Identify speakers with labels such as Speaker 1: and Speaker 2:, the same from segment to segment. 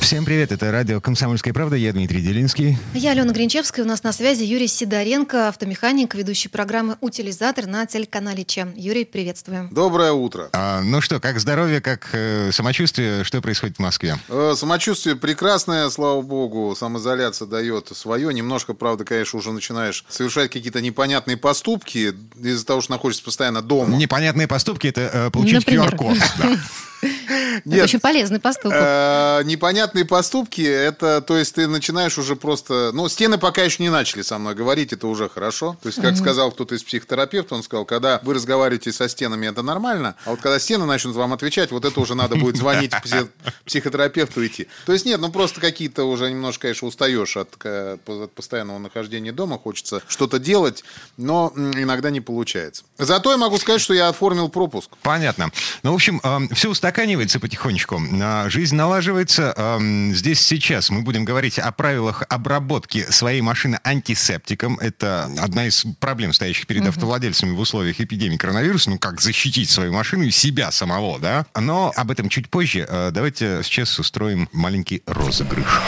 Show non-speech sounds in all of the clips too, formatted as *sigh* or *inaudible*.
Speaker 1: Всем привет, это радио «Комсомольская правда», я Дмитрий Делинский.
Speaker 2: Я Алена Гринчевская, у нас на связи Юрий Сидоренко, автомеханик, ведущий программы «Утилизатор» на телеканале ЧЕМ. Юрий, приветствуем.
Speaker 3: Доброе утро.
Speaker 1: А, ну что, как здоровье, как э, самочувствие, что происходит в Москве?
Speaker 3: Э, самочувствие прекрасное, слава богу, самоизоляция дает свое. Немножко, правда, конечно, уже начинаешь совершать какие-то непонятные поступки из-за того, что находишься постоянно дома.
Speaker 1: Непонятные поступки — это э, получить? QR-код. да. *laughs*
Speaker 2: Это очень полезный поступок.
Speaker 3: Э, непонятные поступки, это, то есть ты начинаешь уже просто... Ну, стены пока еще не начали со мной говорить, это уже хорошо. То есть, как сказал кто-то из психотерапевтов, он сказал, когда вы разговариваете со стенами, это нормально, а вот когда стены начнут вам отвечать, вот это уже надо будет звонить пси- психотерапевту идти. То есть, нет, ну просто какие-то уже немножко, конечно, устаешь от, э, от постоянного нахождения дома, хочется что-то делать, но иногда не получается. Зато я могу сказать, что я оформил пропуск.
Speaker 1: Понятно. Ну, в общем, все устаканивается потихонечку. А, Жизнь налаживается. Здесь сейчас мы будем говорить о правилах обработки своей машины антисептиком. Это одна из проблем, стоящих перед автовладельцами в условиях эпидемии коронавируса. Ну, как защитить свою машину и себя самого, да? Но об этом чуть позже. А, Давайте сейчас устроим маленький розыгрыш.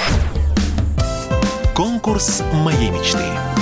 Speaker 4: Конкурс моей мечты.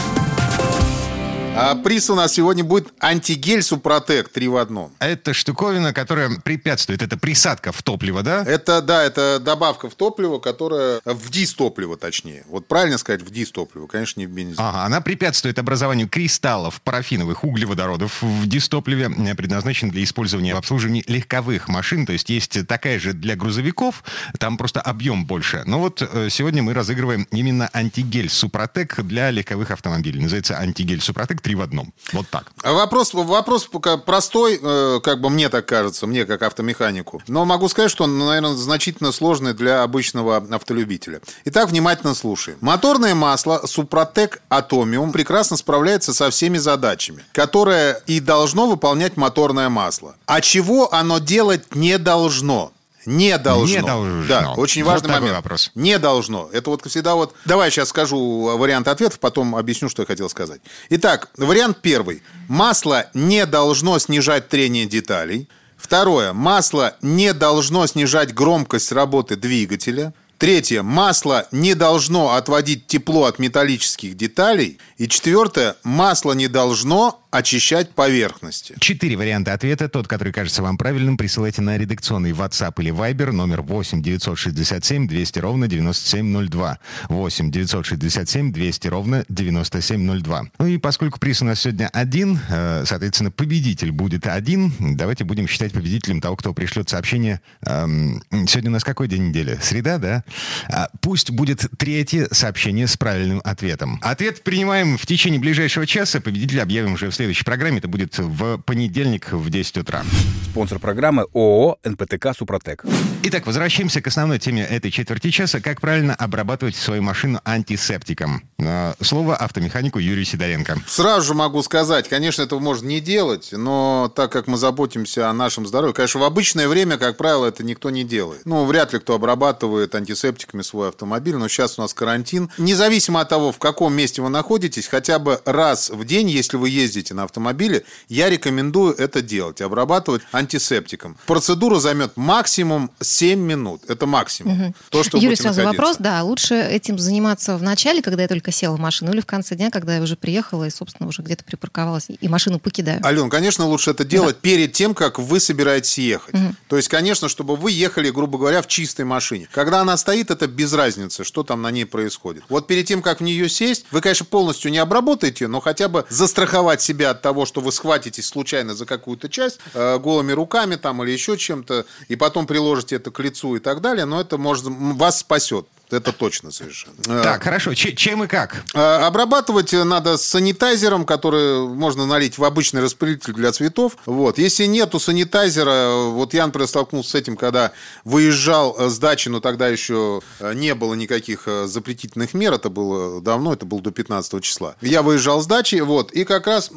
Speaker 3: А приз у нас сегодня будет антигель Супротек 3 в одном.
Speaker 1: Это штуковина, которая препятствует. Это присадка в топливо, да?
Speaker 3: Это, да, это добавка в топливо, которая... В дистопливо, точнее. Вот правильно сказать, в дистопливо, конечно, не в бензин.
Speaker 1: Ага, она препятствует образованию кристаллов парафиновых углеводородов в дистопливе, э, предназначен для использования в обслуживании легковых машин. То есть есть такая же для грузовиков, там просто объем больше. Но вот э, сегодня мы разыгрываем именно антигель Супротек для легковых автомобилей. Называется антигель Супротек 3 в одном. Вот так.
Speaker 3: А Вопрос, вопрос простой, э, как бы мне так кажется, мне как автомеханику. Но могу сказать, что он, наверное, значительно сложный для обычного автолюбителя. Итак, внимательно слушаем. Моторное масло Супротек Атомиум прекрасно справляется со всеми задачами, которые и должно выполнять моторное масло. А чего оно делать не должно? Не должно.
Speaker 1: Не должно.
Speaker 3: Да, очень
Speaker 1: Вот
Speaker 3: важный
Speaker 1: такой
Speaker 3: момент.
Speaker 1: вопрос.
Speaker 3: Не должно. Это вот всегда вот... Давай сейчас скажу вариант ответов, потом объясню, что я хотел сказать. Итак, вариант первый. Масло не должно снижать трение деталей. Второе. Масло не должно снижать громкость работы двигателя. Третье. Масло не должно отводить тепло от металлических деталей. И четвертое. Масло не должно очищать поверхности.
Speaker 1: Четыре варианта ответа. Тот, который кажется вам правильным, присылайте на редакционный WhatsApp или Viber номер 8 967 200 ровно 9702. 8 967 200 ровно 9702. Ну и поскольку приз у нас сегодня один, э, соответственно, победитель будет один, давайте будем считать победителем того, кто пришлет сообщение. Эм, Сегодня у нас какой день недели? Среда, да? А, Пусть будет третье сообщение с правильным ответом. Ответ принимаем в течение ближайшего часа. Победителя объявим уже в следующей программе. Это будет в понедельник в 10 утра.
Speaker 5: Спонсор программы ООО «НПТК Супротек».
Speaker 1: Итак, возвращаемся к основной теме этой четверти часа. Как правильно обрабатывать свою машину антисептиком? А, Слово автомеханику Юрию Сидоренко.
Speaker 3: Сразу же могу сказать, конечно, этого можно не делать, но так как мы заботимся о нашем здоровье, конечно, в обычное время, как правило, это никто не делает. Ну, вряд ли кто обрабатывает антисептиками свой автомобиль, но сейчас у нас карантин. Независимо от того, в каком месте вы находитесь, хотя бы раз в день, если вы ездите на автомобиле, я рекомендую это делать, обрабатывать антисептиком. Процедура займет максимум 7 минут. Это максимум. То, что
Speaker 2: Юрий, сразу
Speaker 3: находиться.
Speaker 2: вопрос, да, лучше этим заниматься в начале, когда я только села в машину, или в конце дня, когда я уже приехала и, собственно, уже где-то припарковалась и машину покидаю?
Speaker 3: Ален, конечно, лучше это делать перед тем, как вы собираетесь ехать. То есть, конечно, чтобы вы ехали, грубо говоря, в чистой машине. Когда она стоит, это без разницы, что там на ней происходит. Вот перед тем, как в нее сесть, вы, конечно, полностью не обработаете, но хотя бы застраховать себя от того, что вы схватитесь случайно за какую-то часть э, голыми руками там или еще чем-то, и потом приложите это к лицу и так далее, но это может вас спасет. Это точно совершенно.
Speaker 1: Так, хорошо. Че- чем и как?
Speaker 3: а, Обрабатывать надо с санитайзером, который можно налить в обычный распределитель для цветов. Вот. Если нету санитайзера, вот я, например, столкнулся с этим, когда выезжал э, с дачи, но тогда еще э, не было никаких э, запретительных мер, это было давно, это было до 15 числа. Я выезжал с дачи, вот, и как раз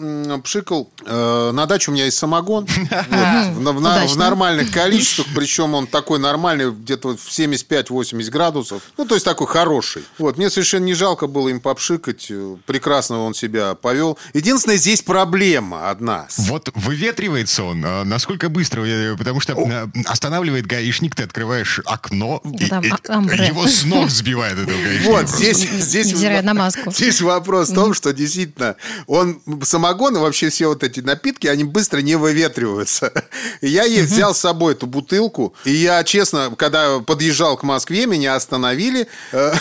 Speaker 3: пшикал, э, на даче у меня есть самогон, *laughs* вот, в, нормальных количествах, причем он такой нормальный, где-то в 75-80 градусов. Ну, Ну, то есть такой хороший. Вот, мне совершенно не жалко было им попшикать. Прекрасно он себя повел. Единственное, здесь проблема одна.
Speaker 1: Вот выветривается он. а Насколько быстро? Потому что а, останавливает гаишник, ты открываешь окно, и,
Speaker 2: там
Speaker 1: и
Speaker 2: амбре.
Speaker 1: его с ног сбивает этого гаишника.
Speaker 3: Вот, здесь, здесь,
Speaker 2: на маску.
Speaker 3: здесь вопрос в том, что действительно он самогон и вообще все вот эти напитки, они быстро не выветриваются. И *laughs* я ей взял с собой эту бутылку, и я, честно, когда подъезжал к Москве, меня остановили. Э,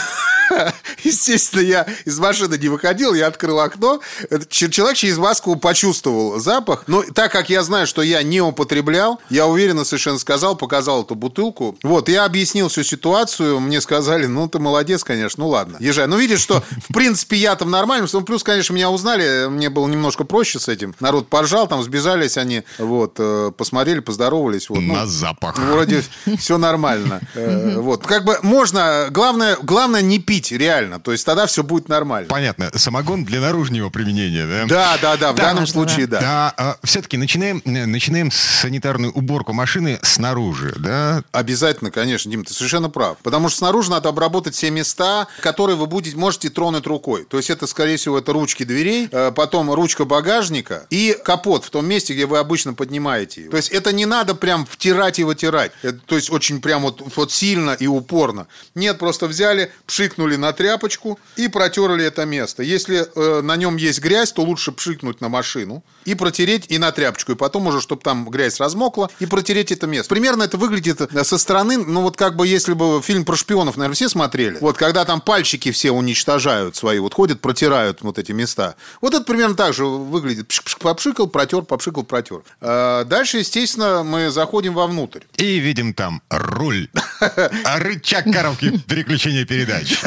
Speaker 3: Естественно, я из машины не выходил, я открыл окно. Человек через маску почувствовал запах. Но так как я знаю, что я не употреблял, я уверенно совершенно сказал, показал эту бутылку. Вот, я объяснил всю ситуацию. Мне сказали, ну, ты молодец, конечно, ну ладно, езжай. Ну, видишь, что, в принципе, я там нормально. Ну, плюс, конечно, меня узнали, мне было немножко проще с этим. Народ поржал, там сбежались они, вот, э, посмотрели, поздоровались. Вот, ну,
Speaker 1: На запах.
Speaker 3: Вроде все нормально. Э, Вот. Как бы можно... Главное, главное не пить, реально. То есть тогда все будет нормально.
Speaker 1: Понятно. Самогон для наружного применения, да?
Speaker 3: Да, да, да. В
Speaker 2: Да,
Speaker 3: данном
Speaker 2: да,
Speaker 3: случае, да.
Speaker 1: Да, все-таки начинаем, э, начинаем санитарную уборку машины снаружи, да?
Speaker 3: Обязательно, конечно, Дим, ты совершенно прав. Потому что снаружи надо обработать все места, которые вы будете, можете тронуть рукой. То есть это, скорее всего, это ручки дверей, э, потом ручка багажника и капот в том месте, где вы обычно поднимаете. его. То есть это не надо прям втирать и вытирать. Это, то есть очень прям вот, вот сильно и упорно. Нет, просто взяли, пшикнули на тряпочку и протерли это место. Если э, на нем есть грязь, то лучше пшикнуть на машину и протереть и на тряпочку. И потом уже, чтобы там грязь размокла, и протереть это место. Примерно это выглядит э, со стороны, ну вот как бы если бы фильм про шпионов, наверное, все смотрели. Вот когда там пальчики все уничтожают свои, вот ходят, протирают вот эти места. Вот это примерно так же выглядит. Пшик-пшик, Попшикал, протер, попшикал, протер. А Дальше, естественно, мы заходим вовнутрь.
Speaker 1: И видим там руль, *laughs* а рычаг коробки переключения передач,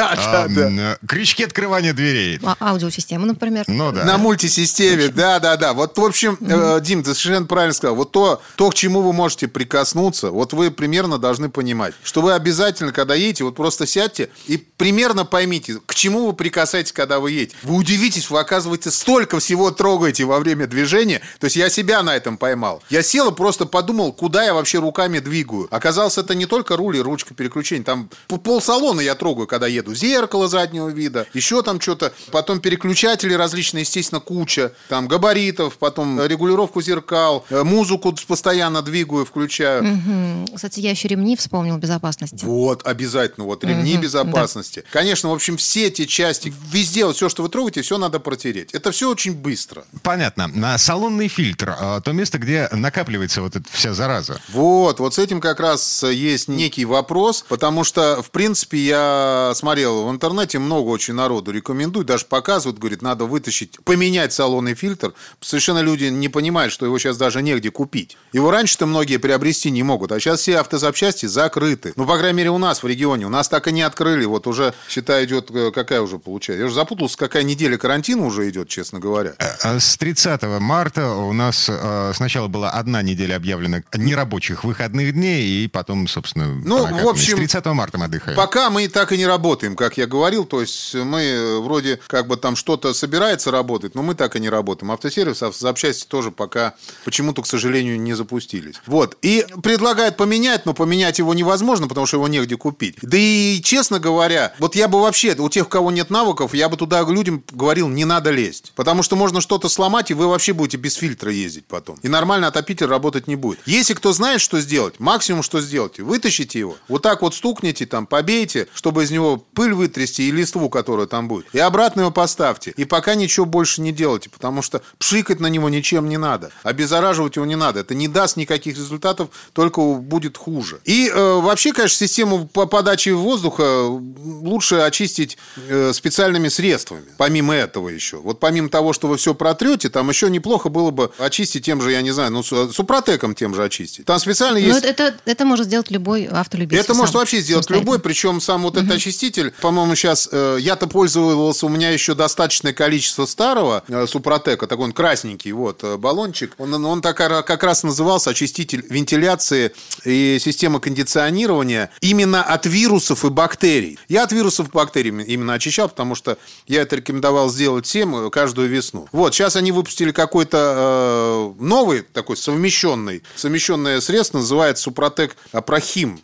Speaker 3: Да,
Speaker 1: э, крючки открывания дверей.
Speaker 2: А- Аудиосистема, например.
Speaker 1: Ну да.
Speaker 3: На мультисистеме, да, да, да. Вот, в общем, э, Дим, ты совершенно правильно сказал. Вот то, то, к чему вы можете прикоснуться, вот вы примерно должны понимать, что вы обязательно, когда едете, вот просто сядьте и примерно поймите, к чему вы прикасаетесь, когда вы едете. Вы удивитесь, вы, оказывается, столько всего трогаете во время движения. То есть я себя на этом поймал. Я сел и просто подумал, куда я вообще руками двигаю. Оказалось, это не только руль и ручка переключения. Там п- полсалона я трогаю, когда еду. Зеркало заднего вида, еще там что-то. Потом переключатели различные, естественно, куча. Там габаритов, потом регулировку зеркал, э, музыку постоянно двигаю, включаю.
Speaker 2: М, Кстати, я еще ремни вспомнил безопасности.
Speaker 3: Вот, обязательно, вот, ремни безопасности. Конечно, в общем, все эти части, везде вот все, что вы трогаете, все надо протереть. Это все очень быстро.
Speaker 1: Понятно. На салонный фильтр, а, то место, где накапливается вот эта вся зараза.
Speaker 3: Вот, вот с этим как раз есть некий вопрос, потому что, в принципе, я смотрел в интернете, много очень народу рекомендует, даже показывают, говорит, надо вытащить, поменять салонный фильтр. Совершенно люди не понимают, что его сейчас даже негде купить. Его раньше-то многие приобрести не могут, а сейчас все автозапчасти закрыты. Ну, по крайней мере, у нас в регионе. У нас так и не открыли. Вот уже, считай, идет, э, какая уже получается? Я уже запутался, какая неделя карантина уже идет, честно говоря.
Speaker 1: А С 30 марта у нас э, сначала была одна неделя объявлена нерабочих выходных дней, и потом, собственно,
Speaker 3: Ну, в общем,
Speaker 1: с 30 марта мы отдыхаем.
Speaker 3: Пока мы так и не работаем, как я говорил. То есть мы э, вроде как бы там что-то собирается работать, но мы так и не работаем. Автосервис, автозапчасти тоже пока почему-то, к сожалению, не запустились. Вот. И предлагают поменять, но поменять его невозможно, потому что его негде купить. Да и, честно говоря, вот я бы вообще, у тех, у кого нет навыков, я бы туда людям говорил, не надо лезть. Потому что можно что-то сломать, и вы вообще будете без фильтра ездить потом. И нормально отопитель работать не будет. Если кто знает, что сделать, максимум, что сделайте, вытащите его, вот так вот стукните, там, побейте, чтобы из него пыль вытрясти и листву, которая там будет. И обратно его поставьте. И пока ничего больше не делайте, потому что пшикать на него ничем не надо. Обеззараживать его не надо. Это не даст никаких результатов, только будет хуже. И э, вообще, конечно, систему по подаче воздуха лучше очистить э, специальными средствами. Помимо этого еще. Вот помимо того, что вы все протрете, там еще неплохо было бы очистить тем же, я не знаю, ну, с- супротеком тем же очистить. Там специально есть...
Speaker 2: Но это, это, может сделать любой автолюбитель.
Speaker 3: Это может вообще сделать любой, причем сам вот этот очиститель, по-моему, сейчас э, я-то пользовался, у меня еще достаточное количество старого э, Супротека, такой он красненький, вот, э, баллончик. Он, он так, как раз назывался очиститель вентиляции и системы кондиционирования именно от вирусов и бактерий. Я от вирусов и бактерий именно очищал, потому что я это рекомендовал сделать всем каждую весну. Вот, сейчас они выпустили какой-то э, новый такой совмещенный, совмещенное средство, называется Супротек Прохим.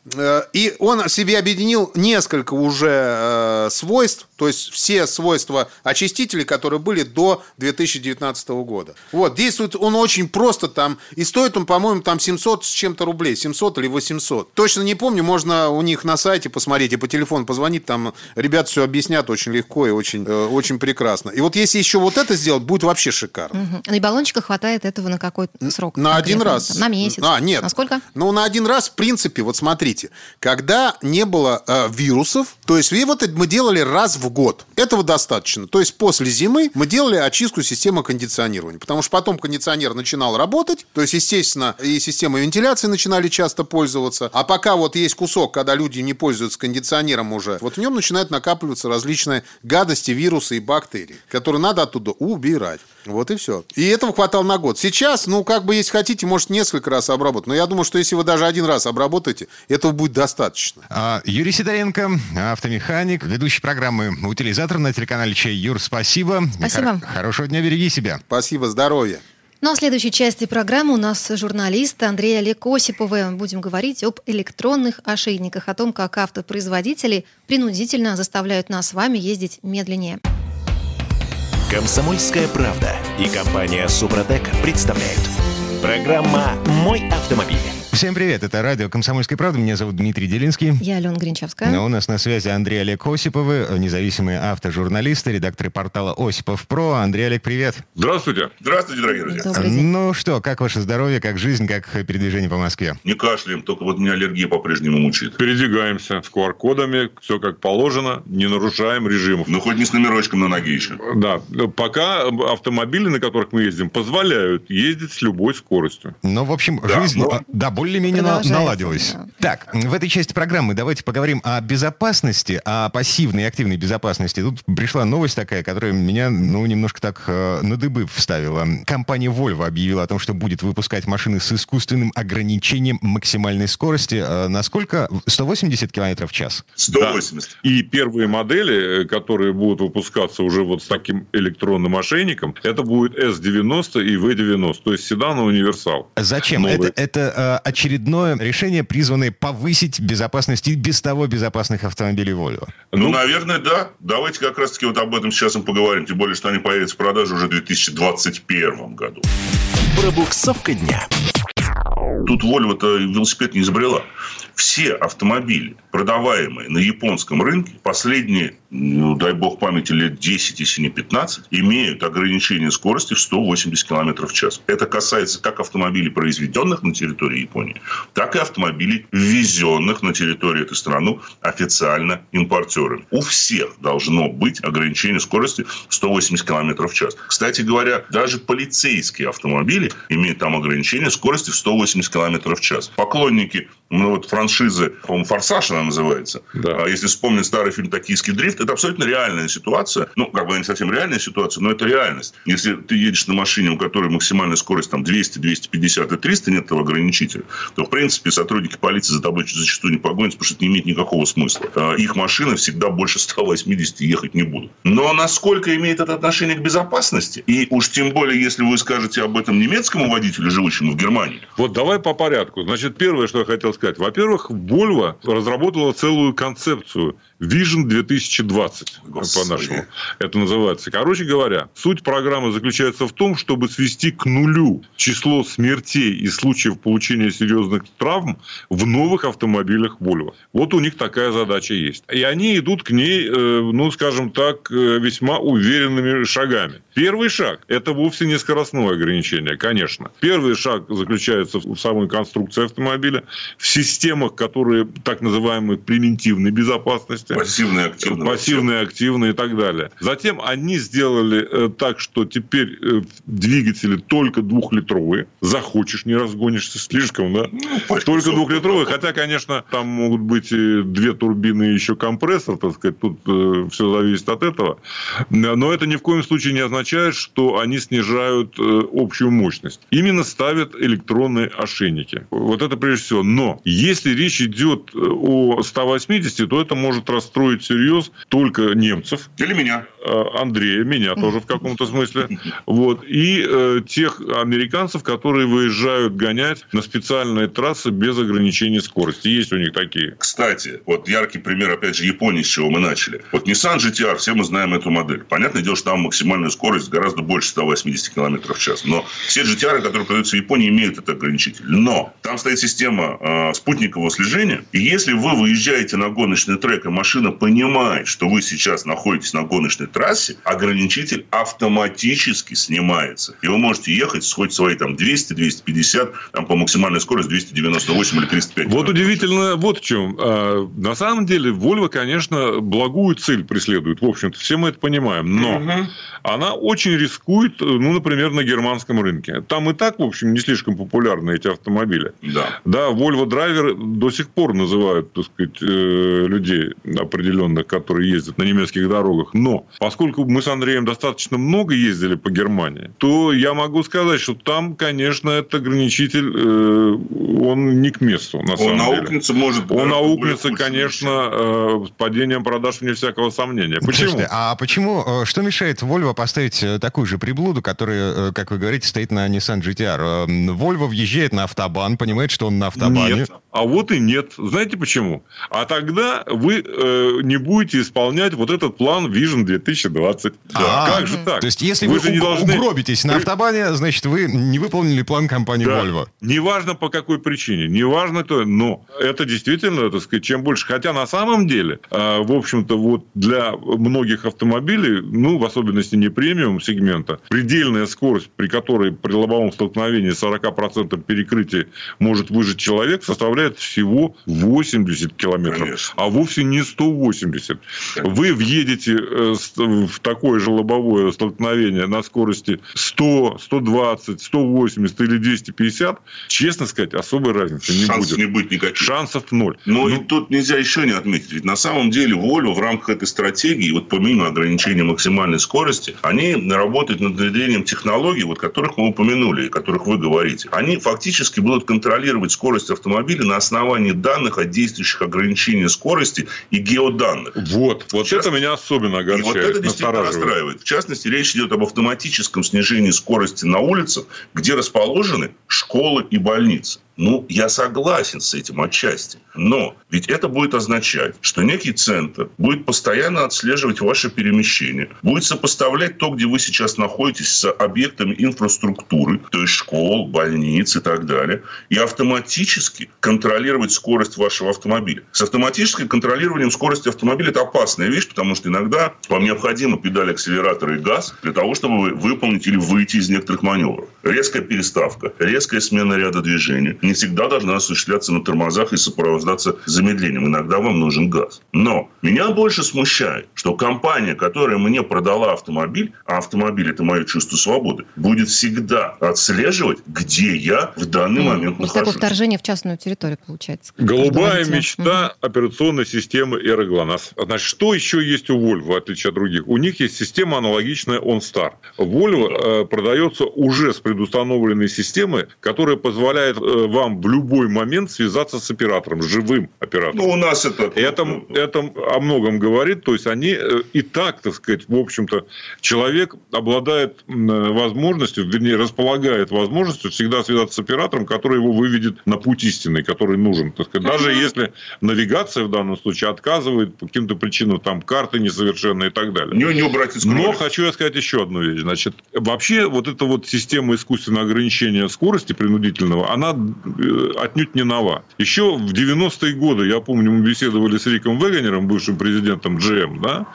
Speaker 3: И он себе объединил несколько уже свойств, то есть все свойства очистителей, которые были до 2019 года. Вот, действует он очень просто там, и стоит он, по-моему, там 700 с чем-то рублей, 700 или 800. Точно не помню, можно у них на сайте посмотреть и по телефону позвонить, там ребят все объяснят очень легко и очень, э, очень прекрасно. И вот если еще вот это сделать, будет вообще шикарно.
Speaker 2: Угу. И баллончика хватает этого на какой срок?
Speaker 3: На один раз.
Speaker 2: Там, на месяц?
Speaker 3: А, нет.
Speaker 2: На сколько?
Speaker 3: Ну, на один раз, в принципе, вот смотрите, когда не было э, вирусов, то есть и вот это мы делали раз в год. Этого достаточно. То есть после зимы мы делали очистку системы кондиционирования, потому что потом кондиционер начинал работать, то есть, естественно, и системы вентиляции начинали часто пользоваться, а пока вот есть кусок, когда люди не пользуются кондиционером уже, вот в нем начинают накапливаться различные гадости, вирусы и бактерии, которые надо оттуда убирать. Вот и все. И этого хватало на год. Сейчас, ну, как бы, если хотите, может, несколько раз обработать. Но я думаю, что если вы даже один раз обработаете, этого будет достаточно.
Speaker 1: А, Юрий Сидоренко, автомеханик, ведущий программы «Утилизатор» на телеканале «Чай». Юр, спасибо.
Speaker 2: Спасибо.
Speaker 1: Хор- хорошего дня, береги себя.
Speaker 3: Спасибо, здоровья.
Speaker 2: Ну а в следующей части программы у нас журналист Андрей Олег Осиповы. Будем говорить об электронных ошейниках, о том, как автопроизводители принудительно заставляют нас с вами ездить медленнее.
Speaker 4: Комсомольская правда и компания Супротек представляют. Программа «Мой автомобиль».
Speaker 1: Всем привет, это радио «Комсомольская правда». Меня зовут Дмитрий Делинский.
Speaker 2: Я Алена Гринчевская.
Speaker 1: Но у нас на связи Андрей Олег Осиповы, независимые автожурналисты, редакторы портала Осипов Про. Андрей Олег, привет.
Speaker 6: Здравствуйте. Здравствуйте, дорогие друзья.
Speaker 2: Добрый день.
Speaker 1: Ну что, как ваше здоровье, как жизнь, как передвижение по Москве?
Speaker 6: Не кашляем, только вот меня аллергия по-прежнему мучает.
Speaker 7: Передвигаемся с QR-кодами, все как положено, не нарушаем режимов.
Speaker 6: Ну, хоть не с номерочком на ноге еще.
Speaker 7: Да, пока автомобили, на которых мы ездим, позволяют ездить с любой скоростью.
Speaker 1: Ну, в общем,
Speaker 6: Да,
Speaker 1: жизнь,
Speaker 6: ну,
Speaker 1: а, да, более-менее на-
Speaker 2: продолжается,
Speaker 1: наладилась.
Speaker 2: да.
Speaker 1: Так, в этой части программы давайте поговорим о безопасности, о пассивной и активной безопасности. Тут пришла новость такая, которая меня, ну, немножко так э, на дыбы вставила. Компания Volvo объявила о том, что будет выпускать машины с искусственным ограничением максимальной скорости. Э, насколько? 180 км в час?
Speaker 6: 180.
Speaker 7: И первые модели, э, которые будут выпускаться уже вот с таким электронным ошейником, это будет S90 и V90, то есть седан и универсал.
Speaker 1: Зачем?
Speaker 7: Новый.
Speaker 1: Это, это э, очередное решение, призванное повысить безопасность и без того безопасных автомобилей Volvo.
Speaker 6: Ну, наверное, да. Давайте как раз-таки вот об этом сейчас и поговорим. Тем более, что они появятся в продаже уже в 2021 году.
Speaker 4: Пробуксовка дня.
Speaker 6: Тут Volvo-то велосипед не изобрела. Все автомобили, продаваемые на японском рынке, последние, ну, дай бог памяти, лет 10, если не 15, имеют ограничение скорости в 180 км в час. Это касается как автомобилей, произведенных на территории Японии, так и автомобилей, ввезенных на территорию этой страны официально импортерами. У всех должно быть ограничение скорости в 180 км в час. Кстати говоря, даже полицейские автомобили имеют там ограничение скорости в 180 км в час. Поклонники ну, вот франшизы, по-моему, «Форсаж» она называется.
Speaker 7: Да.
Speaker 6: А Если вспомнить старый фильм «Токийский дрифт», это абсолютно реальная ситуация. Ну, как бы не совсем реальная ситуация, но это реальность. Если ты едешь на машине, у которой максимальная скорость там 200, 250 и 300, нет этого ограничителя, то, в принципе, сотрудники полиции за тобой зачастую не погонятся, потому что это не имеет никакого смысла. А Их машины всегда больше 180 ехать не будут. Но насколько имеет это отношение к безопасности? И уж тем более, если вы скажете об этом немецкому водителю, живущему в Германии,
Speaker 7: Вот давай по порядку. Значит, первое, что я хотел сказать. Во-первых, Volvo разработала целую концепцию Vision 2020,
Speaker 6: Господи.
Speaker 7: по-нашему это называется. Короче говоря, суть программы заключается в том, чтобы свести к нулю число смертей и случаев получения серьезных травм в новых автомобилях Volvo. Вот у них такая задача есть. И они идут к ней, э, ну, скажем так, э, весьма уверенными шагами. Первый шаг – это вовсе не скоростное ограничение, конечно. Первый шаг заключается в самой конструкции автомобиля, в системах, которые так называемой превентивной безопасности. Скорости.
Speaker 6: Пассивные, активные.
Speaker 7: Пассивные, активные и так далее. Затем они сделали э, так, что теперь э, двигатели только двухлитровые. Захочешь, не разгонишься слишком, да?
Speaker 6: Ну,
Speaker 7: только двухлитровые. Хотя, конечно, там могут быть и две турбины и еще компрессор, так сказать. Тут э, все зависит от этого. Но это ни в коем случае не означает, что они снижают общую мощность. Именно ставят электронные ошейники. Вот это прежде всего. Но если речь идет о 180, то это может расстроить всерьез только немцев.
Speaker 6: Или меня.
Speaker 7: Э, Андрея, меня тоже в каком-то смысле. Вот. И э, тех американцев, которые выезжают гонять на специальные трассы без ограничения скорости. Есть у них такие.
Speaker 6: Кстати, вот яркий пример, опять же, Японии, с чего мы начали. Вот Nissan GTR, все мы знаем эту модель. Понятное дело, что там максимальная скорость гораздо больше 180 км в час. Но все GTR, которые продаются в Японии, имеют этот ограничитель. Но там стоит система э, спутникового слежения. И если вы выезжаете на гоночный трек, и машина понимает, что вы сейчас находитесь на гоночной трассе, ограничитель автоматически снимается. И вы можете ехать хоть свои там 200, 250, там по максимальной скорости 298 или 305.
Speaker 7: Вот удивительно вот в чем. А, на самом деле, Volvo, конечно, благую цель преследует. В общем-то, все мы это понимаем. Но угу. она очень рискует, ну, например, на германском рынке. Там и так, в общем, не слишком популярны эти автомобили.
Speaker 6: Да.
Speaker 7: Да, Volvo драйвер до сих пор называют, так сказать, э, людей определенных, которые ездят на немецких дорогах. Но поскольку мы с Андреем достаточно много ездили по Германии, то я могу сказать, что там, конечно, этот ограничитель, э, он не к месту, на самом
Speaker 6: он
Speaker 7: деле.
Speaker 6: Аукнется, может
Speaker 7: Он аукнется, конечно, э, падением продаж, вне всякого сомнения. Почему?
Speaker 1: Слушайте, а почему, что мешает Volvo поставить такую же приблуду, которая, как вы говорите, стоит на Nissan GTR? Volvo въезжает на автобан, понимает, что он на автобане.
Speaker 7: Нет, а вот и нет. Знаете почему? А тогда вы э, не будете исполнять вот этот план Vision 2020.
Speaker 1: Да. Как же так? То есть, если вы, вы же не должны... угробитесь на автобане, значит, вы не выполнили план компании да. Volvo.
Speaker 7: Неважно по какой причине, неважно то, но это действительно, так сказать, чем больше. Хотя на самом деле, э, в общем-то, вот для многих автомобилей, ну, в особенности не премиум сегмента, предельная скорость, при которой при лобовом столкновении 40% перекрытия может выжить человек, составляет всего 80 километров. Конечно. А вовсе не 180. Конечно. Вы въедете э, в такое же лобовое столкновение на скорости 100, 120, 180 или 250, честно сказать, особой разницы не
Speaker 6: Шансов
Speaker 7: будет.
Speaker 6: не будет никаких.
Speaker 7: Шансов ноль.
Speaker 6: Но ну, и тут нельзя еще не отметить. Ведь на самом деле Volvo в рамках этой стратегии, вот помимо ограничения максимальной скорости, они работают над внедрением технологий, вот которых мы упомянули, о которых вы говорите. Они фактически будут контролировать скорость автомобиля на основании данных о действующих ограничениях скорости и геоданных.
Speaker 7: Вот, вот частности, это меня особенно огорчает. И
Speaker 6: вот это действительно расстраивает. В частности, речь идет об автоматическом снижении скорости на улицах, где расположены школы и больницы. Ну, я согласен с этим отчасти. Но ведь это будет означать, что некий центр будет постоянно отслеживать ваше перемещение, будет сопоставлять то, где вы сейчас находитесь, с объектами инфраструктуры, то есть школ, больниц и так далее, и автоматически контролировать скорость вашего автомобиля. С автоматическим контролированием скорости автомобиля это опасная вещь, потому что иногда вам необходимо педаль акселератора и газ для того, чтобы выполнить или выйти из некоторых маневров. Резкая переставка, резкая смена ряда движений не всегда должна осуществляться на тормозах и сопровождаться замедлением. Иногда вам нужен газ. Но меня больше смущает, что компания, которая мне продала автомобиль, а автомобиль это мое чувство свободы, будет всегда отслеживать, где я в данный момент
Speaker 2: нахожусь. Такое вторжение в частную территорию получается.
Speaker 7: Голубая мечта угу. операционной системы Эра ГЛОНАСС. Значит, что еще есть у Volvo, в отличие от других? У них есть система аналогичная OnStar. Volvo э, продается уже с предустановленной системой, которая позволяет э, вам в любой момент связаться с оператором, с живым оператором.
Speaker 6: Ну, у нас это...
Speaker 7: Это, это о многом говорит. То есть, они э, и так, так сказать, в общем-то, человек обладает возможностью, вернее, располагает возможностью всегда связаться с оператором, который его выведет на путь истинный, который нужен. Так сказать. Даже если навигация в данном случае отказывает по каким-то причинам, там карты несовершенные и так далее.
Speaker 6: Не, не убрать из
Speaker 7: Но хочу я сказать еще одну вещь. Значит, вообще вот эта вот система искусственного ограничения скорости принудительного, она э, отнюдь не нова. Еще в 90-е годы, я помню, мы беседовали с Риком Вегенером, бывшим президентом GM, да,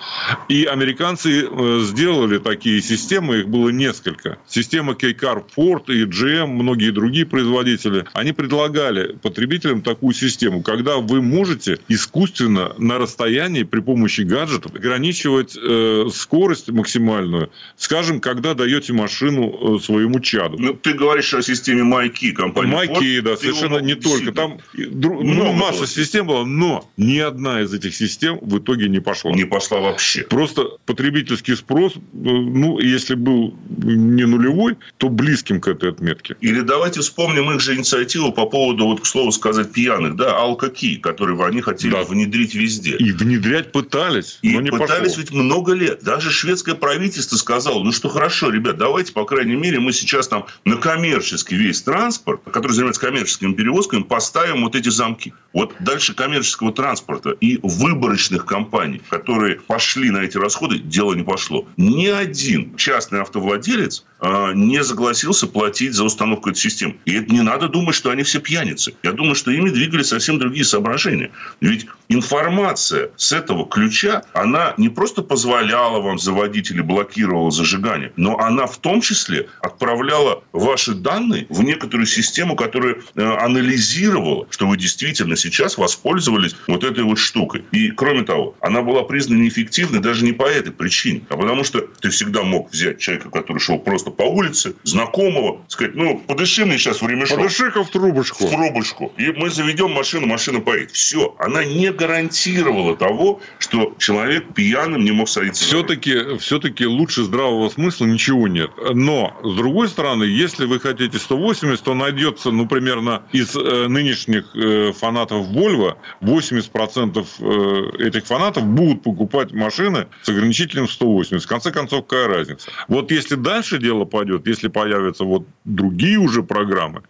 Speaker 7: и американцы э, сделали такие системы, их было несколько. Система K-Car Ford и GM, многие другие производители, они предлагали потребителям такую систему, когда вы можете искусственно на расстоянии при помощи гаджетов ограничивать э, скорость максимальную, скажем, когда даете машину э, своему чаду.
Speaker 6: Ну, ты говоришь о системе MyKey компании
Speaker 7: MyKey, да, совершенно не только. Там ну, масса было. систем была, но ни одна из этих систем в итоге не пошла.
Speaker 6: Не пошла вообще.
Speaker 7: Просто потребительский спрос, э, ну, если был не нулевой, то близким к этой отметке.
Speaker 6: Или давайте вспомним их же инициативу по поводу, вот, к слову сказать, пьяных, да, алкоки, которые они хотели да. внедрить везде.
Speaker 7: И внедрять пытались,
Speaker 6: и
Speaker 7: но не
Speaker 6: пытались
Speaker 7: пошло.
Speaker 6: ведь много лет. Даже шведское правительство сказало, ну что хорошо, ребят, давайте, по крайней мере, мы сейчас там на коммерческий весь транспорт, который занимается коммерческими перевозками, поставим вот эти замки. Вот дальше коммерческого транспорта и выборочных компаний, которые пошли на эти расходы, дело не пошло. Ни один частный автовладелец а, не согласился платить за установку этой системы. И это не надо думать, что они все пьяницы. Я думаю, что ими двигали совсем другие соображения. Ведь информация с этого ключа, она не просто позволяла вам заводить или блокировала зажигание, но она в том числе отправляла ваши данные в некоторую систему, которая э, анализировала, что вы действительно сейчас воспользовались вот этой вот штукой. И кроме того, она была признана неэффективной даже не по этой причине, а потому что ты всегда мог взять человека, который шел просто по улице, знакомого, сказать, ну, подыши мне сейчас в ремешок.
Speaker 7: Подыши-ка в трубочку.
Speaker 6: В трубочку. И мы заведем машину, машина поедет. Все. Она не гарантировала того, что человек пьяным не мог садиться.
Speaker 7: Все-таки, все-таки лучше здравого смысла ничего нет. Но, с другой стороны, если вы хотите 180, то найдется, ну, примерно из э, нынешних э, фанатов Volvo 80% э, этих фанатов будут покупать машины с ограничителем 180. В конце концов, какая разница? Вот если дальше дело пойдет, если появятся вот другие уже программы,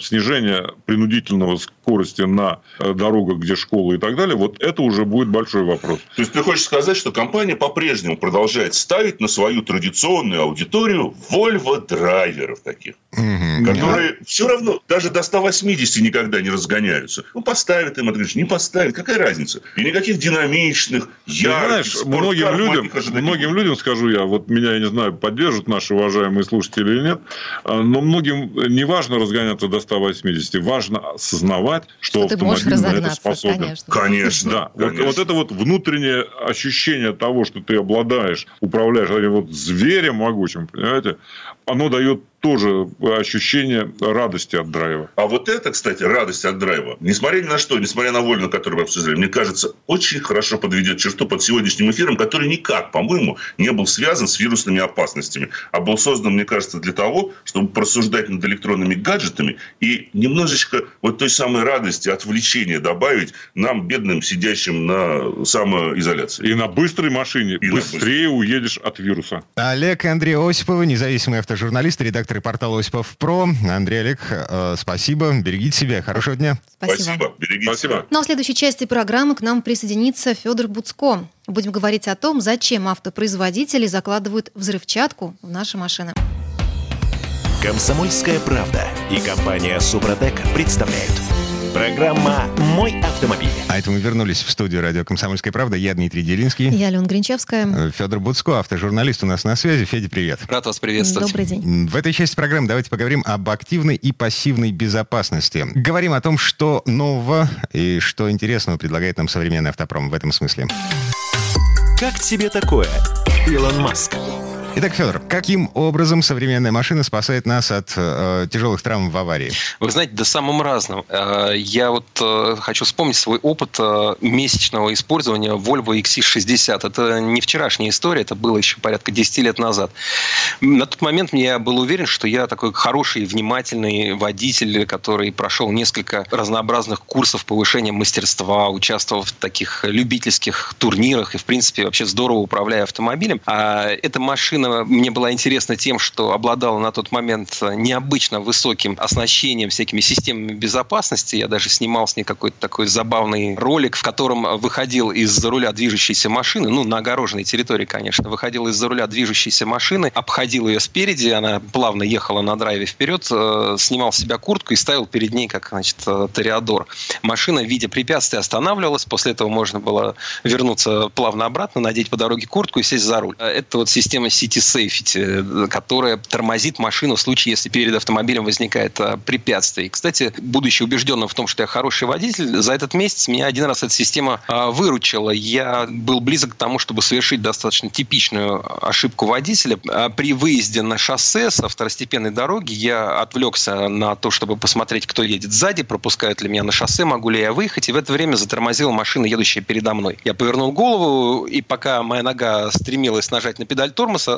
Speaker 7: снижение принудительного скорости на э, дорогах, где школы и так далее, вот это уже будет большой вопрос.
Speaker 6: То есть, ты хочешь сказать, что компания по-прежнему продолжает ставить на свою традиционную аудиторию Volvo драйверов таких, угу, которые да. все равно даже до 180 никогда не разгоняются. Ну, поставят им, это не поставят, какая разница? И никаких динамичных, ярких,
Speaker 7: знаешь, многим людям, многим людям, скажу я, вот меня, я не знаю, поддержат наши уважаемые слушатели или нет, а, но многим не важно разгоняться до 180, важно осознавать, что, что автомобиль на это способен.
Speaker 6: Конечно. конечно
Speaker 7: да. Конечно. Вот, вот это вот внутреннее ощущение того, что ты обладаешь, управляешь этим вот зверем могучим, понимаете, оно дает тоже ощущение радости от драйва.
Speaker 6: А вот это, кстати, радость от драйва, несмотря ни на что, несмотря на вольну, которую мы обсуждали, мне кажется, очень хорошо подведет черту под сегодняшним эфиром, который никак, по-моему, не был связан с вирусными опасностями, а был создан, мне кажется, для того, чтобы просуждать над электронными гаджетами и немножечко вот той самой радости, отвлечения добавить нам, бедным, сидящим на самоизоляции.
Speaker 7: И на быстрой машине и быстрее уедешь от вируса.
Speaker 1: Олег Андрей Осиповы, независимый автожурналист, редактор редакторы портала Осипов Про. Андрей Олег, э, спасибо. Берегите себя. Хорошего дня.
Speaker 2: Спасибо.
Speaker 6: спасибо. Берегите спасибо.
Speaker 2: Ну а в следующей части программы к нам присоединится Федор Буцко. Будем говорить о том, зачем автопроизводители закладывают взрывчатку в наши машины.
Speaker 4: Комсомольская правда и компания Супротек представляют – Программа «Мой автомобиль».
Speaker 1: А это мы вернулись в студию радио «Комсомольская правда». Я Дмитрий Делинский.
Speaker 2: Я Алена Гринчевская.
Speaker 1: Э, Федор Буцко, автожурналист у нас на связи. Федя, привет.
Speaker 8: Рад вас приветствовать.
Speaker 2: Добрый день.
Speaker 1: В этой части программы давайте поговорим об активной и пассивной безопасности. Говорим о том, что нового и что интересного предлагает нам современный автопром в этом смысле.
Speaker 4: Как тебе такое, Илон Маск?
Speaker 1: Итак, Федор, каким образом современная машина спасает нас от э, тяжелых травм в аварии?
Speaker 8: Вы знаете, да самым разным. Э, я вот э, хочу вспомнить свой опыт э, месячного использования Volvo XC60. Это не вчерашняя история, это было еще порядка 10 лет назад. На тот момент я был уверен, что я такой хороший, внимательный водитель, который прошел несколько разнообразных курсов повышения мастерства, участвовал в таких любительских турнирах и, в принципе, вообще здорово управляя автомобилем. А эта машина машина мне была интересна тем, что обладала на тот момент необычно высоким оснащением, всякими системами безопасности. Я даже снимал с ней какой-то такой забавный ролик, в котором выходил из-за руля движущейся машины, ну, на огороженной территории, конечно, выходил из-за руля движущейся машины, обходил ее спереди, она плавно ехала на драйве вперед, э, снимал с себя куртку и ставил перед ней, как, значит, э, Тореадор. Машина, видя препятствия, останавливалась, после этого можно было вернуться плавно обратно, надеть по дороге куртку и сесть за руль. Это вот система City Safety, э, которая тормозит машину в случае, если перед автомобилем возникает препятствие. И, кстати, будучи убежденным в том, что я хороший водитель, за этот месяц меня один раз эта система выручила. Я был близок к тому, чтобы совершить достаточно типичную ошибку водителя. При выезде на шоссе со второстепенной дороги я отвлекся на то, чтобы посмотреть, кто едет сзади, пропускают ли меня на шоссе, могу ли я выехать, и в это время затормозила машина, едущая передо мной. Я повернул голову, и пока моя нога стремилась нажать на педаль тормоза,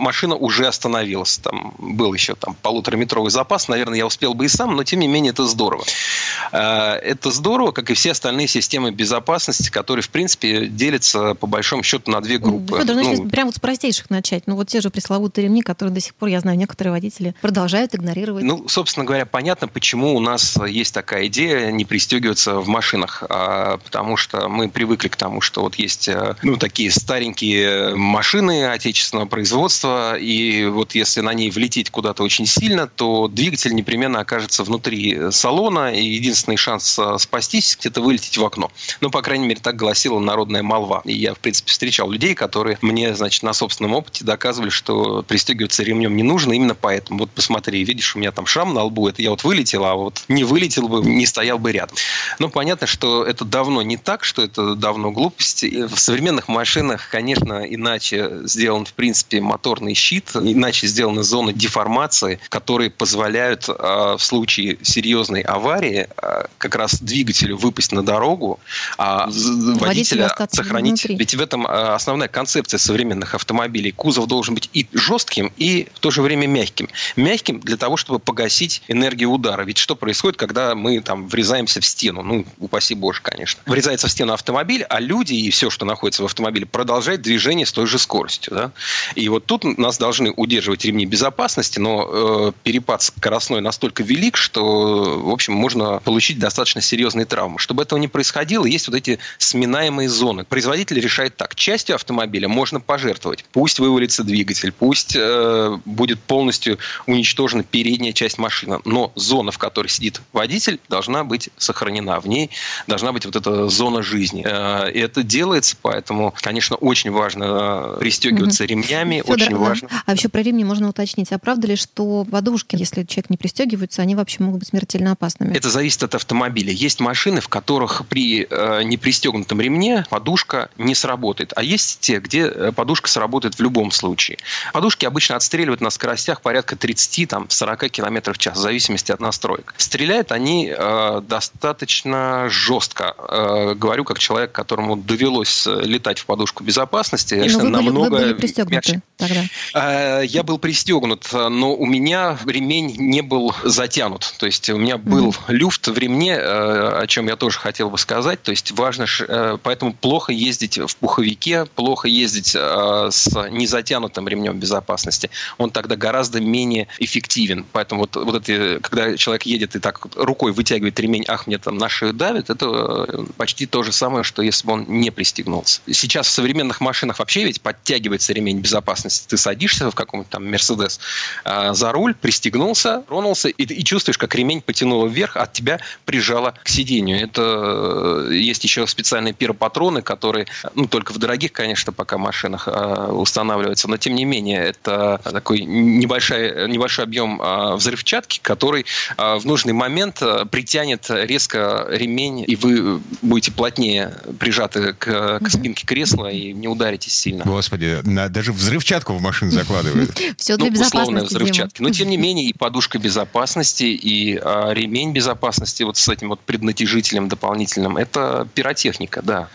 Speaker 8: машина уже остановилась. Там был еще там полутораметровый запас, наверное, я успел бы и сам, но тем не менее это здорово. Э, это здорово, как и все остальные системы безопасности, которые, в принципе, делятся по большому счету на две группы.
Speaker 2: Федор, ну, ну, прямо вот с простейших начать. Ну, вот те же пресловутые ремни, которые до сих пор, я знаю, некоторые водители продолжают игнорировать.
Speaker 8: Ну, собственно говоря, понятно, почему у нас есть такая идея не пристегиваться в машинах. А, потому что мы привыкли к тому, что вот есть э, ну, такие старенькие машины отечественного производства, и вот если на ней влететь куда-то очень сильно, то двигатель непременно окажется внутри салона, и единственный шанс э, спастись – это вылететь в окно. Ну, по крайней мере, так гласила народная молва. И я, в принципе, встречал людей, которые мне, значит, на собственном опыте доказывали, что пристегиваться ремнем не нужно именно поэтому. Вот посмотри, видишь, у меня там шрам на лбу, это я вот вылетел, а вот не вылетел бы, не стоял бы рядом. Ну, понятно, что это давно не так, что это давно глупость. В современных машинах, конечно, иначе сделан, в принципе, моторный щит, иначе сделаны зоны деформации, которые позволяют э, в случае серьезной аварии э, как раз двигателю выпасть на дорогу, а водителя сохранить. Внутри. Ведь в этом э, основная концепция современных автомобилей. Кузов должен быть и жестким, и в то же время мягким. Мягким для того, чтобы погасить энергию удара. Ведь что происходит, когда мы там врезаемся в стену? Ну, упаси боже, конечно. Врезается в стену автомобиль, а люди и все, что находится в автомобиле, продолжают движение с той же скоростью. Да? И вот тут нас должны удерживать ремни безопасности, но э, перепад скоростной настолько велик, что, в общем, можно получить достаточно серьезные травмы. Чтобы этого не происходило, есть вот эти сминаемые зоны. Производитель решает так. Частью автомобиля можно пожертвовать. Пусть вывалится двигатель, пусть э, будет полностью уничтожена передняя часть машины. Но зона, в которой сидит водитель, должна быть сохранена. В ней должна быть вот эта зона жизни. Э, и это делается, поэтому, конечно, очень важно э, пристегиваться угу. ремнями. Федор, очень важно.
Speaker 2: А еще про ремни можно уточнить. А правда ли, что подушки, если человек не пристегивается, они вообще могут быть смертельно опасными?
Speaker 8: Это зависит от автомобиля. Есть машины, в которых при э, непристегнутом ремне подушка не сработает. А есть те, где э, подушка сработает в любом случае. Подушки обычно отстреливают на скоростях порядка 30-40 км в час, в зависимости от настроек. Стреляют они э, достаточно жестко. Э, говорю как человек, которому довелось э, летать в подушку безопасности.
Speaker 2: Но вы намного были, вы были пристегнуты тогда?
Speaker 8: Э, я был пристегнут, но у меня ремень не был затянут. То есть у меня был mm-hmm. люфт в ремне, э, о чем я тоже хотел бы сказать. То есть важно, э, поэтому плохо ездить в пуховике, плохо ездить э, с незатянутым ремнем безопасности. Он тогда гораздо менее эффективен. Поэтому вот, вот это, когда человек едет и так рукой вытягивает ремень, ах, мне там на шею давит, это почти то же самое, что если бы он не пристегнулся. Сейчас в современных машинах вообще ведь подтягивается ремень безопасности. Ты садишься в каком-то там Мерседес за руль, пристегнулся, тронулся, и, и чувствуешь, как ремень потянуло вверх, от тебя прижало к сидению. Это есть еще специальные пиропатроны, которые, ну, только в дорогих, конечно, пока машинах э, устанавливаются, но тем не менее, это такой небольшой, небольшой объем э, взрывчатки, который э, в нужный момент притянет резко ремень, и вы будете плотнее прижаты к, к спинке кресла и не ударитесь сильно.
Speaker 1: Господи, даже взрывчатку в машину закладывают. *laughs*
Speaker 2: Все для ну, безопасности.
Speaker 8: взрывчатки. Но тем не менее и подушка безопасности, и ремень безопасности вот с этим вот преднатяжителем дополнительным, это пиротехника, да.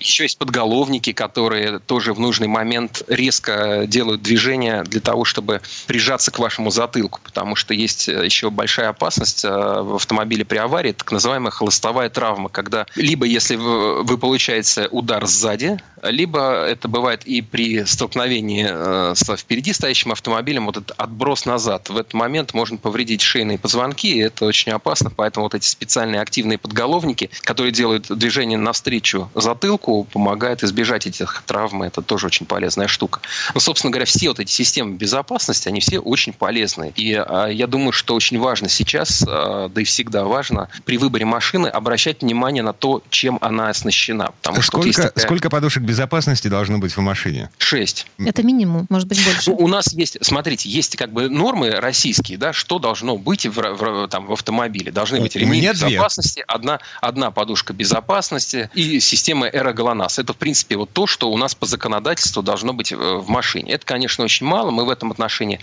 Speaker 8: Еще есть подголовники, которые тоже в нужный момент резко делают движение для того, чтобы прижаться к вашему затылку, потому что есть еще большая опасность э, в автомобиле при аварии, так называемая холостовая травма, когда либо если вы получаете удар сзади, либо это бывает и при столкновении с впереди стоящим автомобилем вот этот отброс назад. В этот момент можно повредить шейные позвонки, и это очень опасно, поэтому вот эти специальные активные подголовники, которые делают движение навстречу затылку, помогают избежать этих травм. Это тоже очень полезная штука. Ну, собственно говоря, все вот эти системы безопасности, они все очень полезны. И а, я думаю, что очень важно сейчас, а, да и всегда важно, при выборе машины обращать внимание на то, чем она оснащена.
Speaker 1: Потому сколько, что такая... сколько подушек безопасности должно быть в машине?
Speaker 8: Шесть.
Speaker 2: Это минимум, может быть, больше.
Speaker 8: Ну, у нас есть, смотрите, есть как бы нормы российские, да, что должно быть в, в, там, в автомобиле. Должны быть ремни безопасности, одна, одна подушка безопасности и система эроголонас. Это, в принципе, вот то, что у нас по законодательству должно быть э, в машине. Это, конечно, очень мало. Мы в этом отношении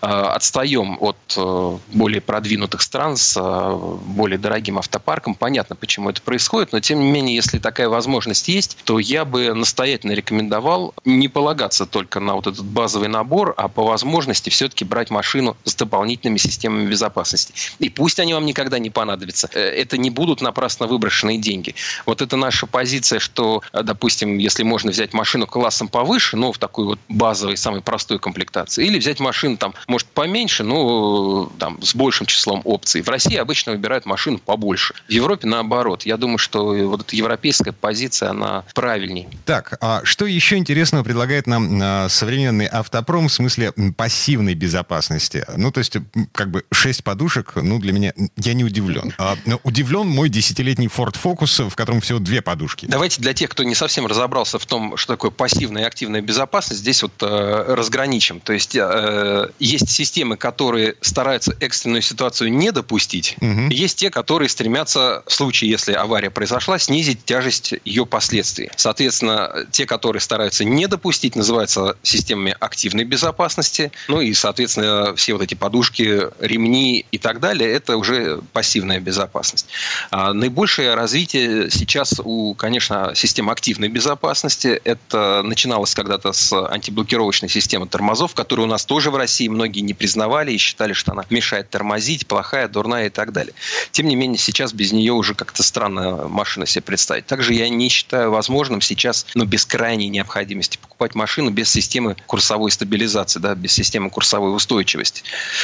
Speaker 8: э, отстаем от э, более продвинутых стран с э, более дорогим автопарком. Понятно, почему это происходит, но тем не менее, если такая возможность есть, то я бы настоятельно рекомендовал не полагаться только на вот этот базовый набор, а по возможности все-таки брать машину с дополнительными системами безопасности. И пусть они вам никогда не понадобятся. Э, это не будут напрасно выброшенные деньги. Вот это наша позиция, что, э, допустим, если можно взять машину классом повыше, ну, в такой вот базовой, самой простой комплектации, или взять машину там, может, поменьше, ну, там, с большим числом опций. В России обычно выбирают машину побольше. В Европе наоборот. Я думаю, что вот эта европейская позиция, она правильней.
Speaker 1: Так, а что еще интересного предлагает нам а, современный автопром в смысле пассивной безопасности? Ну, то есть, как бы шесть подушек, ну, для меня, я не удивлен. А, удивлен мой десятилетний Ford Focus, в котором всего две подушки.
Speaker 8: Давайте для тех, кто не совсем разобрался в том, что такое пассивная и активная безопасность, здесь вот э, разграничим. То есть, э, есть системы, которые стараются экстренную ситуацию не допустить, угу. есть те, которые стремятся в случае, если авария произошла, снизить тяжесть ее последствий. Соответственно, те, которые стараются не допустить, называются системами активной безопасности. Ну и, соответственно, все вот эти подушки, ремни и так далее, это уже пассивная безопасность. А наибольшее развитие сейчас у, конечно, систем активной безопасности. Это начиналось когда-то с антиблокировочной системы тормозов, которую у нас тоже в России многие не признавали и считали, что она мешает тормозить, плохая, дурная и так далее. Тем не менее, сейчас без нее уже как-то странно машина себе представить. Также я не считаю возможным сейчас, но без крайней необходимости покупать машину без системы курсовой стабилизации, да, без системы курсовой устойчивости,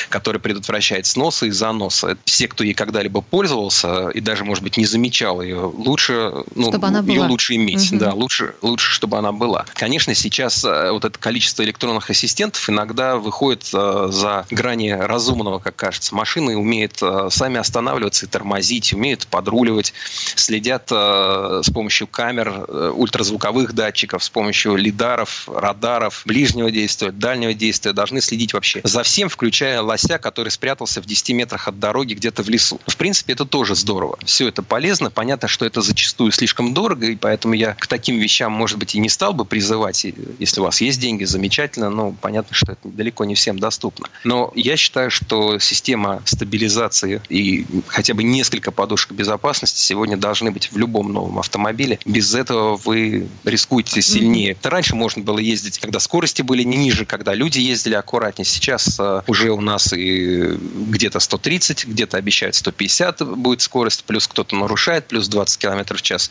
Speaker 8: которая предотвращает сносы и заносы. Все, кто ей когда-либо пользовался и даже, может быть, не замечал ее, лучше, ну, чтобы она ее была. лучше иметь, угу. да, лучше, лучше, чтобы она была. Конечно, сейчас э, вот это количество электронных ассистентов иногда выходит э, за грани разумного, как кажется. Машины умеют э, сами останавливаться и тормозить, умеют подруливать, следят с помощью камер, ультразвуковых датчиков, с помощью лидаров, радаров, ближнего действия, дальнего действия, должны следить вообще за всем, включая лося, который спрятался в 10 метрах от дороги где-то в лесу. В принципе, это тоже здорово. Все это полезно. Понятно, что это зачастую слишком дорого, и поэтому я к таким вещам, может быть, и не стал бы призывать. Если у вас есть деньги, замечательно, но понятно, что это далеко не всем доступно. Но я считаю, что система стабилизации и хотя бы несколько подушек безопасности сегодня должны быть в любом новом автомобиле. Без этого вы рискуете сильнее. Mm-hmm. Раньше можно было ездить, когда скорости были ниже, когда люди ездили аккуратнее. Сейчас uh, уже у нас и где-то 130, где-то обещают 150 будет скорость, плюс кто-то нарушает, плюс 20 км в час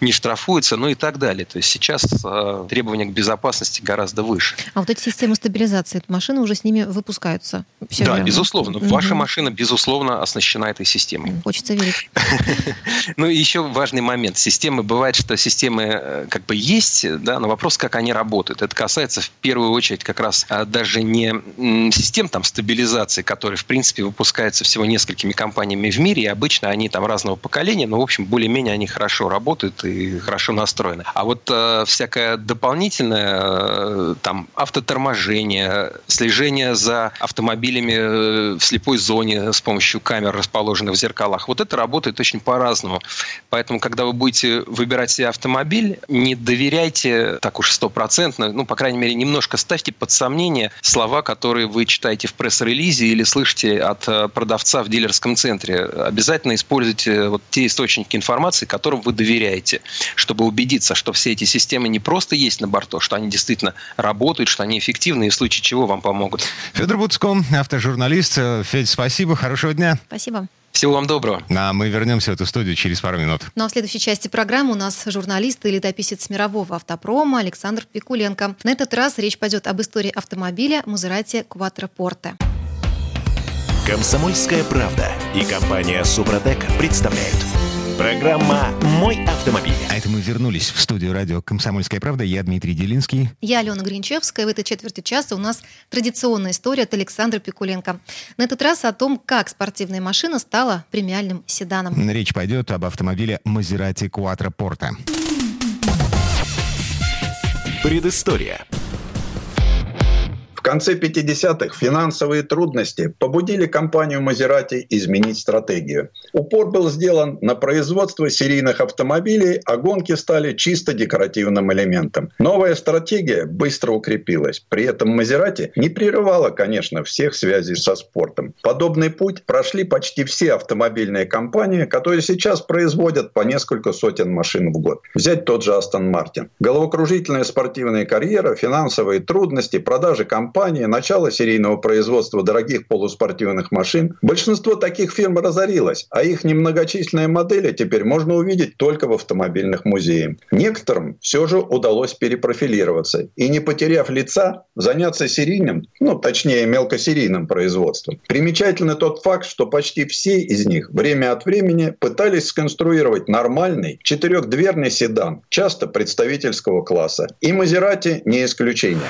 Speaker 8: не штрафуется, ну и так далее. То есть сейчас uh, требования к безопасности гораздо выше.
Speaker 2: А вот эти системы стабилизации, машины уже с ними выпускаются?
Speaker 8: Все да, время. безусловно. Угу. Ваша машина, безусловно, оснащена этой системой.
Speaker 2: Хочется верить. *laughs*
Speaker 8: Ну и еще важный момент. Системы, бывает, что системы э, как бы есть, да, но вопрос, как они работают. Это касается в первую очередь как раз а, даже не систем там стабилизации, которые, в принципе, выпускаются всего несколькими компаниями в мире, и обычно они там разного поколения, но, в общем, более-менее они хорошо работают и хорошо настроены. А вот э, всякое дополнительное, э, там, автоторможение, слежение за автомобилями э, в слепой зоне с помощью камер, расположенных в зеркалах, вот это работает очень по-разному. Поэтому, когда вы будете выбирать себе автомобиль, не доверяйте так уж стопроцентно, ну, по крайней мере, немножко ставьте под сомнение слова, которые вы читаете в пресс-релизе или слышите от э, продавца в дилерском центре. Обязательно используйте вот те источники информации, которым вы доверяете, чтобы убедиться, что все эти системы не просто есть на борту, что они действительно работают, что они эффективны и в случае чего вам помогут.
Speaker 1: Федор Буцко, автожурналист. Федь, спасибо, хорошего дня.
Speaker 2: Спасибо.
Speaker 8: Всего вам доброго.
Speaker 1: А мы вернемся в эту студию через пару минут.
Speaker 2: Ну а в следующей части программы у нас журналист и летописец мирового автопрома Александр Пикуленко. На этот раз речь пойдет об истории автомобиля Мазерати Кватрапорте.
Speaker 4: Комсомольская правда и компания Супротек представляют. Программа «Мой автомобиль».
Speaker 1: А это мы вернулись в студию радио «Комсомольская правда». Я Дмитрий Делинский.
Speaker 2: Я Алена Гринчевская. В этой четверти часа у нас традиционная история от Александра Пикуленко. На этот раз о том, как спортивная машина стала премиальным седаном.
Speaker 1: Речь пойдет об автомобиле Maserati Quattroporte.
Speaker 4: Предыстория.
Speaker 9: В конце 50-х финансовые трудности побудили компанию Maserati изменить стратегию. Упор был сделан на производство серийных автомобилей, а гонки стали чисто декоративным элементом. Новая стратегия быстро укрепилась. При этом Maserati не прерывала, конечно, всех связей со спортом. Подобный путь прошли почти все автомобильные компании, которые сейчас производят по несколько сотен машин в год. Взять тот же Aston Martin. Головокружительная спортивная карьера, финансовые трудности, продажи компаний компании, начало серийного производства дорогих полуспортивных машин, большинство таких фирм разорилось, а их немногочисленные модели теперь можно увидеть только в автомобильных музеях. Некоторым все же удалось перепрофилироваться и, не потеряв лица, заняться серийным, ну, точнее, мелкосерийным производством. Примечательно тот факт, что почти все из них время от времени пытались сконструировать нормальный четырехдверный седан, часто представительского класса. И Мазерати не исключение.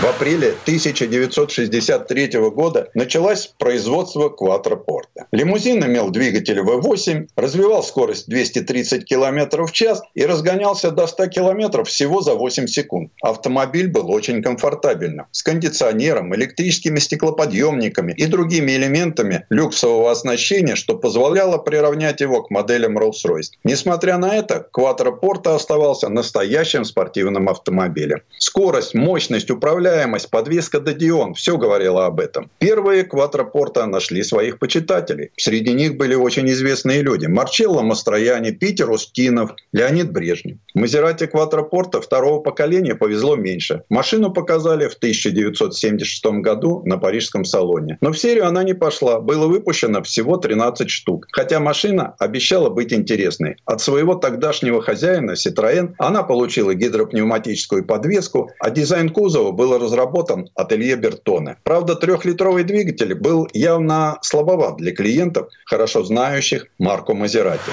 Speaker 9: В апреле 1963 года началось производство квадрапорта. Лимузин имел двигатель V8, развивал скорость 230 км в час и разгонялся до 100 км всего за 8 секунд. Автомобиль был очень комфортабельным, с кондиционером, электрическими стеклоподъемниками и другими элементами люксового оснащения, что позволяло приравнять его к моделям Rolls-Royce. Несмотря на это, квадрапорта оставался настоящим спортивным автомобилем. Скорость, мощность, управляемость, подвеска Додион, все говорило об этом. Первые квадрапорта нашли своих почитателей. Среди них были очень известные люди. Марчелло Мастрояни, Питер Устинов, Леонид Брежнев. Мазерати квадрапорта второго поколения повезло меньше. Машину показали в 1976 году на парижском салоне. Но в серию она не пошла. Было выпущено всего 13 штук. Хотя машина обещала быть интересной. От своего тогдашнего хозяина Citroën она получила гидропневматическую подвеску, а дизайн кузова был разработан ателье Бертона. Правда, трехлитровый двигатель был явно слабоват для клиентов, хорошо знающих марку Мазерати.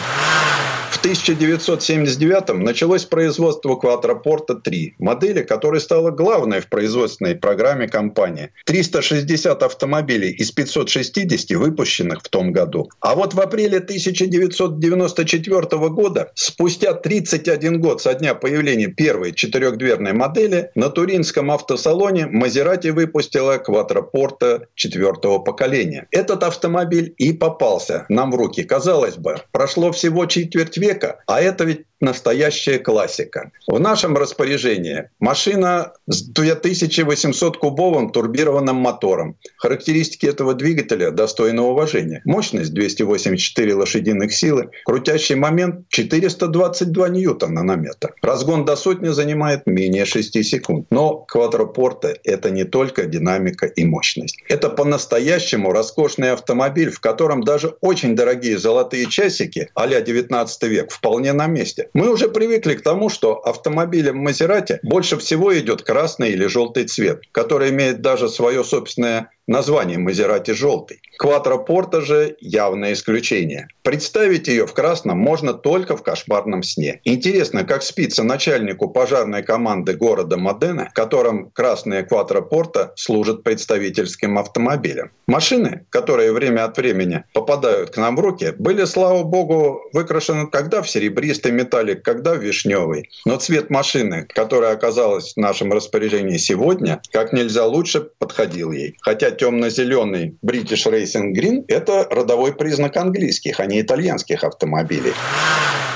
Speaker 9: В 1979 началось производство Quattroporta 3, модели, которая стала главной в производственной программе компании. 360 автомобилей из 560 выпущенных в том году. А вот в апреле 1994 года, спустя 31 год со дня появления первой четырехдверной модели, на Туринском автосалоне Мазерати выпустила Quattroporta четвертого поколения. Этот автомобиль и попался нам в руки. Казалось бы, прошло всего четверть века, а это ведь настоящая классика. В нашем распоряжении машина с 2800-кубовым турбированным мотором. Характеристики этого двигателя достойны уважения. Мощность 284 лошадиных силы, крутящий момент 422 ньютона на метр. Разгон до сотни занимает менее 6 секунд. Но квадропорта – это не только динамика и мощность. Это по-настоящему роскошный автомобиль, в котором даже очень дорогие золотые часики а-ля 19 век вполне на месте. Мы уже привыкли к тому, что автомобилям Мазерати больше всего идет красный или желтый цвет, который имеет даже свое собственное название Мазерати желтый. Квадрапорта же явное исключение. Представить ее в красном можно только в кошмарном сне. Интересно, как спится начальнику пожарной команды города Модена, которым красные квадрапорта служат представительским автомобилем. Машины, которые время от времени попадают к нам в руки, были, слава богу, выкрашены когда в серебристый металлик, когда в вишневый. Но цвет машины, которая оказалась в нашем распоряжении сегодня, как нельзя лучше подходил ей. Хотя темно-зеленый British Racing Green – это родовой признак английских, а не итальянских автомобилей.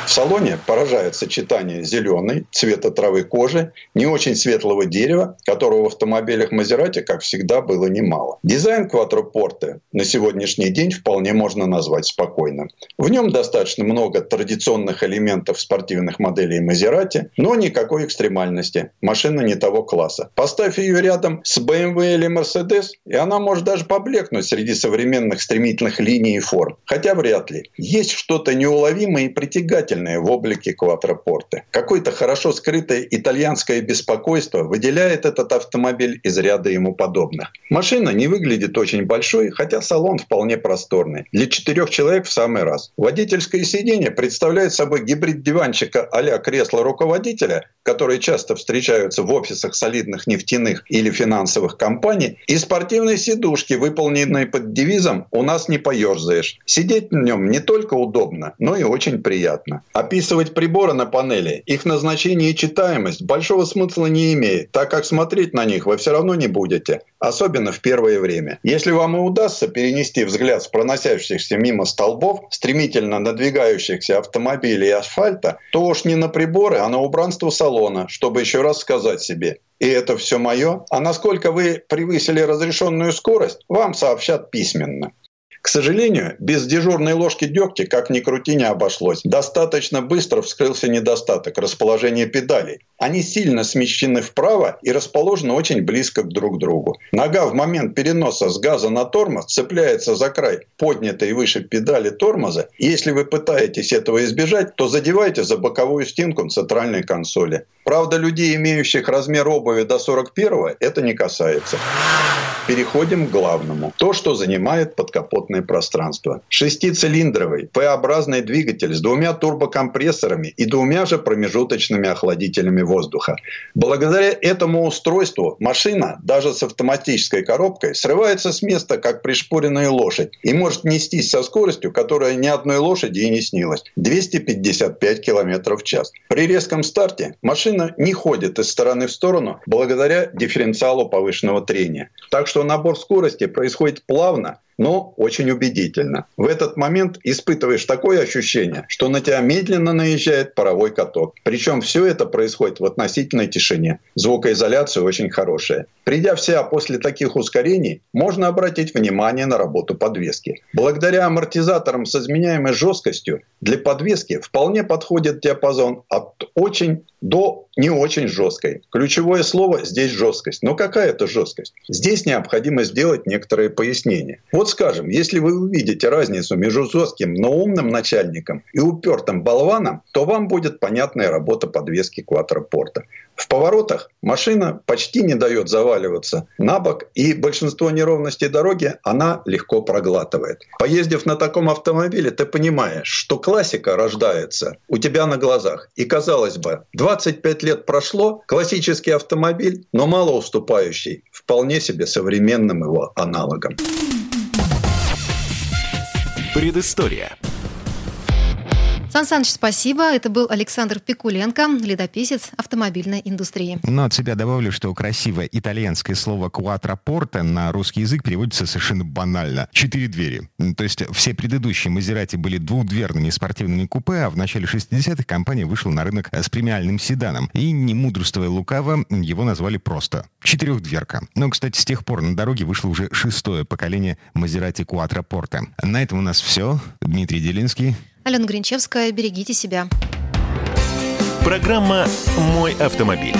Speaker 9: В салоне поражает сочетание зеленой, цвета травы кожи, не очень светлого дерева, которого в автомобилях Мазерати, как всегда, было немало. Дизайн квадропорты на сегодняшний день вполне можно назвать спокойным. В нем достаточно много традиционных элементов спортивных моделей Мазерати, но никакой экстремальности. Машина не того класса. Поставь ее рядом с BMW или Mercedes, и она может даже поблекнуть среди современных стремительных линий и форм. Хотя вряд ли. Есть что-то неуловимое и притягательное в облике квадрапорта. Какое-то хорошо скрытое итальянское беспокойство выделяет этот автомобиль из ряда ему подобных. Машина не выглядит очень большой, хотя салон вполне просторный. Для четырех человек в самый раз. Водительское сиденье представляет собой гибрид диванчика а-ля кресло руководителя, которые часто встречаются в офисах солидных нефтяных или финансовых компаний, и спортивной сидушки, выполненной под девизом «У нас не поерзаешь». Сидеть в нем не только удобно, но и очень приятно. Описывать приборы на панели, их назначение и читаемость большого смысла не имеет, так как смотреть на них вы все равно не будете, особенно в первое время. Если вам и удастся перенести взгляд с проносящихся мимо столбов, стремительно надвигающихся автомобилей и асфальта, то уж не на приборы, а на убранство салона, чтобы еще раз сказать себе и это все мое, а насколько вы превысили разрешенную скорость, вам сообщат письменно. К сожалению, без дежурной ложки дегтя, как ни крути, не обошлось. Достаточно быстро вскрылся недостаток расположения педалей. Они сильно смещены вправо и расположены очень близко друг к другу. Нога в момент переноса с газа на тормоз цепляется за край поднятой выше педали тормоза. Если вы пытаетесь этого избежать, то задевайте за боковую стенку центральной консоли. Правда, людей, имеющих размер обуви до 41 это не касается. Переходим к главному. То, что занимает подкапотное пространство. Шестицилиндровый П-образный двигатель с двумя турбокомпрессорами и двумя же промежуточными охладителями воздуха. Благодаря этому устройству машина, даже с автоматической коробкой, срывается с места, как пришпоренная лошадь, и может нестись со скоростью, которая ни одной лошади и не снилась. 255 км в час. При резком старте машина не ходит из стороны в сторону благодаря дифференциалу повышенного трения. Так что набор скорости происходит плавно но очень убедительно. В этот момент испытываешь такое ощущение, что на тебя медленно наезжает паровой каток. Причем все это происходит в относительной тишине. Звукоизоляция очень хорошая. Придя в себя после таких ускорений, можно обратить внимание на работу подвески. Благодаря амортизаторам с изменяемой жесткостью для подвески вполне подходит диапазон от очень до не очень жесткой. Ключевое слово здесь жесткость. Но какая это жесткость? Здесь необходимо сделать некоторые пояснения. Вот скажем, если вы увидите разницу между жестким, но умным начальником и упертым болваном, то вам будет понятная работа подвески квадропорта. В поворотах машина почти не дает заваливаться на бок, и большинство неровностей дороги она легко проглатывает. Поездив на таком автомобиле, ты понимаешь, что классика рождается у тебя на глазах. И казалось бы, 25 лет прошло, классический автомобиль, но мало уступающий вполне себе современным его аналогам.
Speaker 4: Предыстория.
Speaker 2: Сан Саныч, спасибо. Это был Александр Пикуленко, ледописец автомобильной индустрии.
Speaker 1: Но от себя добавлю, что красивое итальянское слово «кватрапорта» на русский язык переводится совершенно банально. Четыре двери. То есть все предыдущие Мазерати были двухдверными спортивными купе, а в начале 60-х компания вышла на рынок с премиальным седаном. И, не мудрствуя лукаво, его назвали просто «четырехдверка». Но, кстати, с тех пор на дороге вышло уже шестое поколение Мазерати Кватрапорта. На этом у нас все. Дмитрий Делинский.
Speaker 2: Алена Гринчевская, берегите себя.
Speaker 4: Программа «Мой автомобиль».